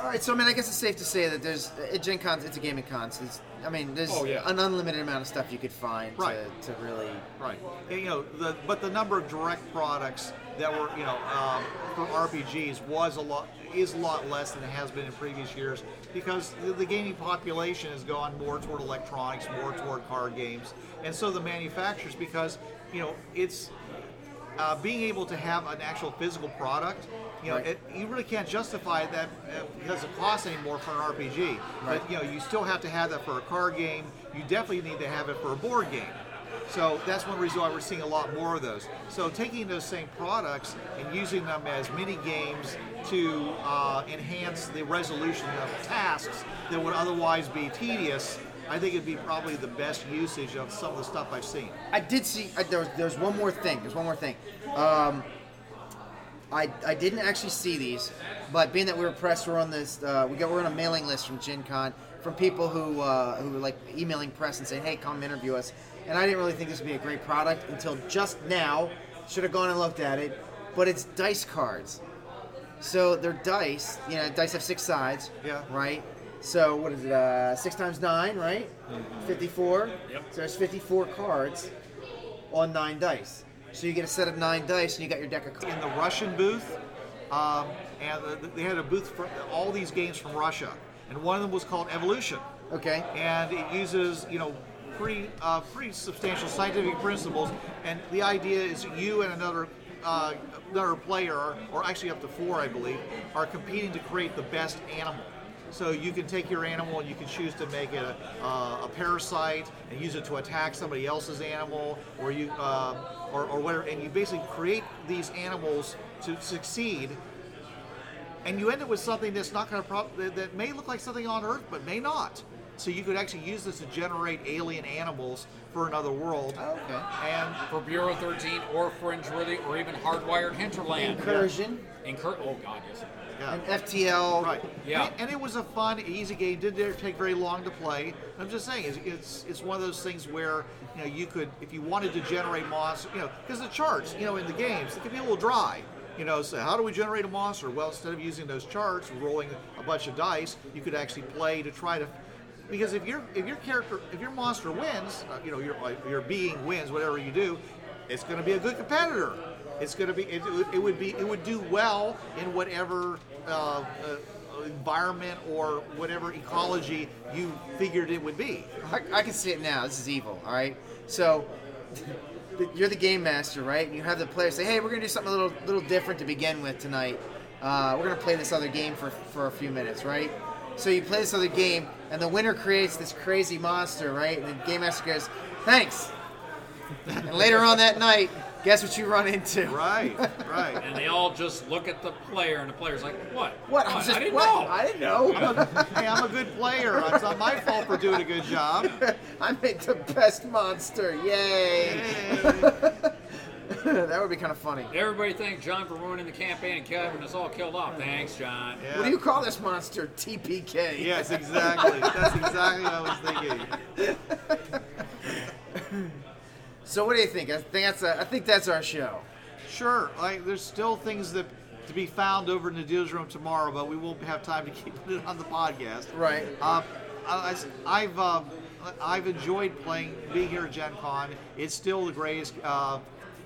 All right, so I mean, I guess it's safe to say that there's at Gen Con, it's a gaming con. So it's, I mean, there's Oh, yeah. an unlimited amount of stuff you could find Right. to, to really. Right. And, you know, the, but the number of direct products that were, you know, um, for RPGs was a lot is a lot less than it has been in previous years because the, the gaming population has gone more toward electronics, more toward card games, and so the manufacturers because you know it's uh, being able to have an actual physical product, you know, Right. it, you really can't justify that uh, because it costs anymore for an RPG. But you know, you still have to have that for a card game. You definitely need to have it for a board game. So that's one reason why we're seeing a lot more of those. So taking those same products and using them as mini games to uh, enhance the resolution of tasks that would otherwise be tedious, I think it'd be probably the best usage of some of the stuff I've seen. I did see. I, there there's one more thing. There's one more thing. Um, I, I didn't actually see these, but being that we were press, we're on this. Uh, we got we're on a mailing list from Gen Con from people who uh, who were like emailing press and saying, "Hey, come interview us." And I didn't really think this would be a great product until just now. Should have gone and looked at it, but it's dice cards. So they're dice. You know, dice have six sides. Yeah. Right. So what is it? Uh, six times nine, right? Fifty-four. Yep. So there's fifty-four cards on nine dice. So you get a set of nine dice, and you got your deck of cards. in the Russian booth, um, and they had a booth for all these games from Russia, and one of them was called Evolution, Okay. and it uses you know pretty uh, pretty substantial scientific principles, and the idea is you and another. Uh, another player, or actually up to four, I believe, are competing to create the best animal. So you can take your animal and you can choose to make it a, uh, a parasite and use it to attack somebody else's animal, or you um, or, or whatever. And you basically create these animals to succeed, and you end up with something that's not going to prob- that, that may look like something on Earth, but may not. So you could actually use this to generate alien animals for another world. Okay. And For Bureau 13 or Fringeworthy or even Hardwired Hinterland. Incursion Incur- oh god, yes. Yeah. and FTL. Right. Yeah. And, and it was a fun, easy game. Didn't take very long to play. I'm just saying, it's, it's it's one of those things where you know you could, if you wanted to generate monsters, you know, because the charts, you know, in the games, it can be a little dry. You know, so how do we generate a monster? Well, instead of using those charts, rolling a bunch of dice, you could actually play to try to. Because if your if your character if your monster wins, uh, you know your your being wins, whatever you do, it's going to be a good competitor. It's going to be it, it would- be it would do well in whatever uh, uh, environment or whatever ecology you figured it would be. I, I can see it now. This is evil. All right. So you're the game master, right? You have the players say, "Hey, we're gonna do something a little little different to begin with tonight. Uh, we're gonna play this other game for for a few minutes, right?" So you play this other game, and the winner creates this crazy monster, right? And the game master goes, "Thanks." and later on that night, guess what you run into? Right, right. And they all just look at the player, and the player's like, "What? What? I, was just, didn't what? know." I didn't know. hey, I'm a good player. It's not my fault for doing a good job. I made the best monster. Yay! that would be kind of funny. Everybody thanks John for ruining the campaign and Kevin us all killed off. Thanks, John. Yeah. What do you call this monster? TPK. Yes, exactly. That's exactly what I was thinking. So what do you think? I think that's a, I think that's our show. Sure. Like, there's still things that to be found over in the deals room tomorrow, but we won't have time to keep it on the podcast. Right. Uh, I, I've um, I've enjoyed playing, being here at Gen Con. It's still the greatest uh,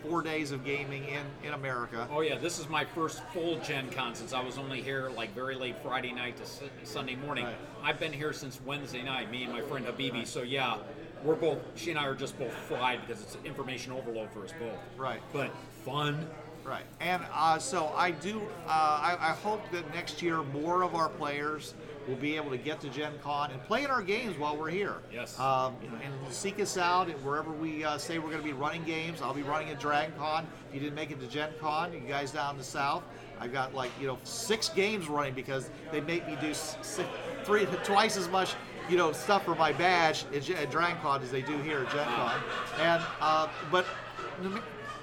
four days of gaming in, in America. Oh yeah, this is my first full Gen Con since I was only here like very late Friday night to Su- Sunday morning. Right. I've been here since Wednesday night, me and my friend Habibi. So yeah, we're both. She and I are just both fried because it's information overload for us both. Right. But fun, Right, and uh, so I do. Uh, I, I hope that next year more of our players will be able to get to Gen Con and play in our games while we're here. Yes. Um, and seek us out wherever we uh, say we're going to be running games. I'll be running at Dragon Con. If you didn't make it to Gen Con, you guys down in the south. I've got like you know six games running because they make me do s- si- three twice as much you know stuff for my badge at, at Dragon Con as they do here at Gen Con. And uh, but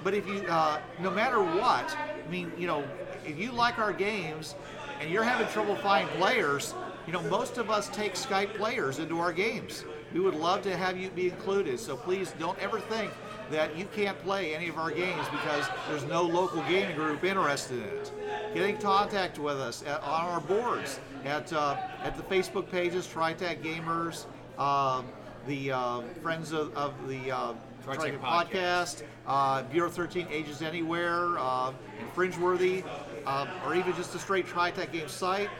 but if you uh, no matter what, I mean you know if you like our games and you're having trouble finding players, you know most of us take Skype players into our games. We would love to have you be included. So please don't ever think that you can't play any of our games because there's no local gaming group interested in it. Get in contact with us at, on our boards at uh, at the Facebook pages, TriTac Gamers, um, the uh, Friends of, of the uh, TriTac TriTac Podcast, uh, Bureau 13 Ages Anywhere, uh, and Fringeworthy, uh, or even just a straight TriTac Game site.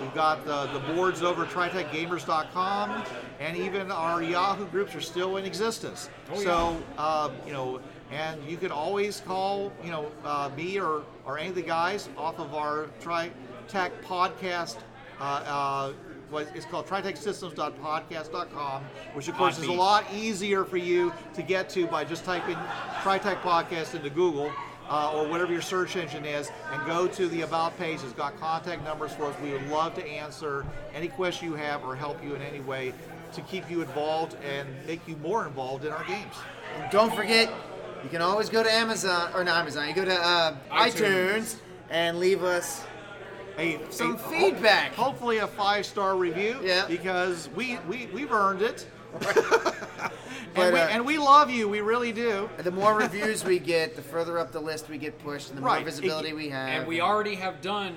We've got the, the boards over at TriTacGamers.com, and even our Yahoo groups are still in existence. so, uh, you know, and you can always call, you know, uh, me or, or any of the guys off of our TriTac podcast. Uh, uh, what it's called tritacsystems.podcast.com, which of course is a lot easier for you to get to by just typing TriTac Podcast into Google uh, or whatever your search engine is, and go to the About page. It's got contact numbers for us. We would love to answer any question you have or help you in any way to keep you involved and make you more involved in our games. And don't forget, you can always go to Amazon or not Amazon. You go to uh, iTunes. iTunes. and leave us A, some a- feedback. Hopefully, a five star review. Yeah. Because we, we, we've earned it. But, and, we, uh, and we love you. We really do. The more reviews we get, the further up the list we get pushed, and the more Right. visibility we have. And we already have done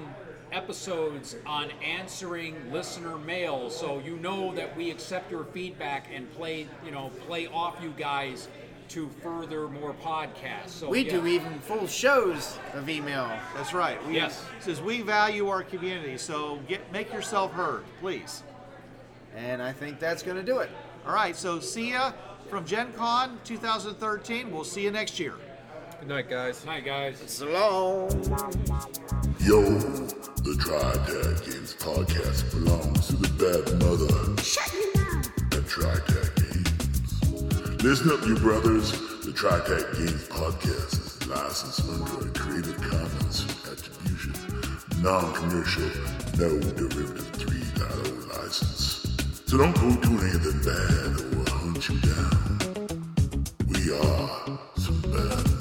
episodes on answering listener mail, so you know that we accept your feedback and play, you know, play off you guys to further more podcasts. So We yeah. do even full shows of email. That's right. We, Yes. Says we value our community, so get make yourself heard, please. And I think that's going to do it. All right. So see ya from Gen Con 2013. We'll see you next year. Good night, guys. Good night, guys. So long. Yo, the Tri-Tac Games podcast belongs to the bad mother. Shut you down. The Tri-Tac Games. Listen up, you brothers. The Tri-Tac Games podcast is licensed under a Creative Commons Attribution, Non-Commercial, No Derivative 3.0 license. So don't go do anything bad or we'll hunt you down. We are some bad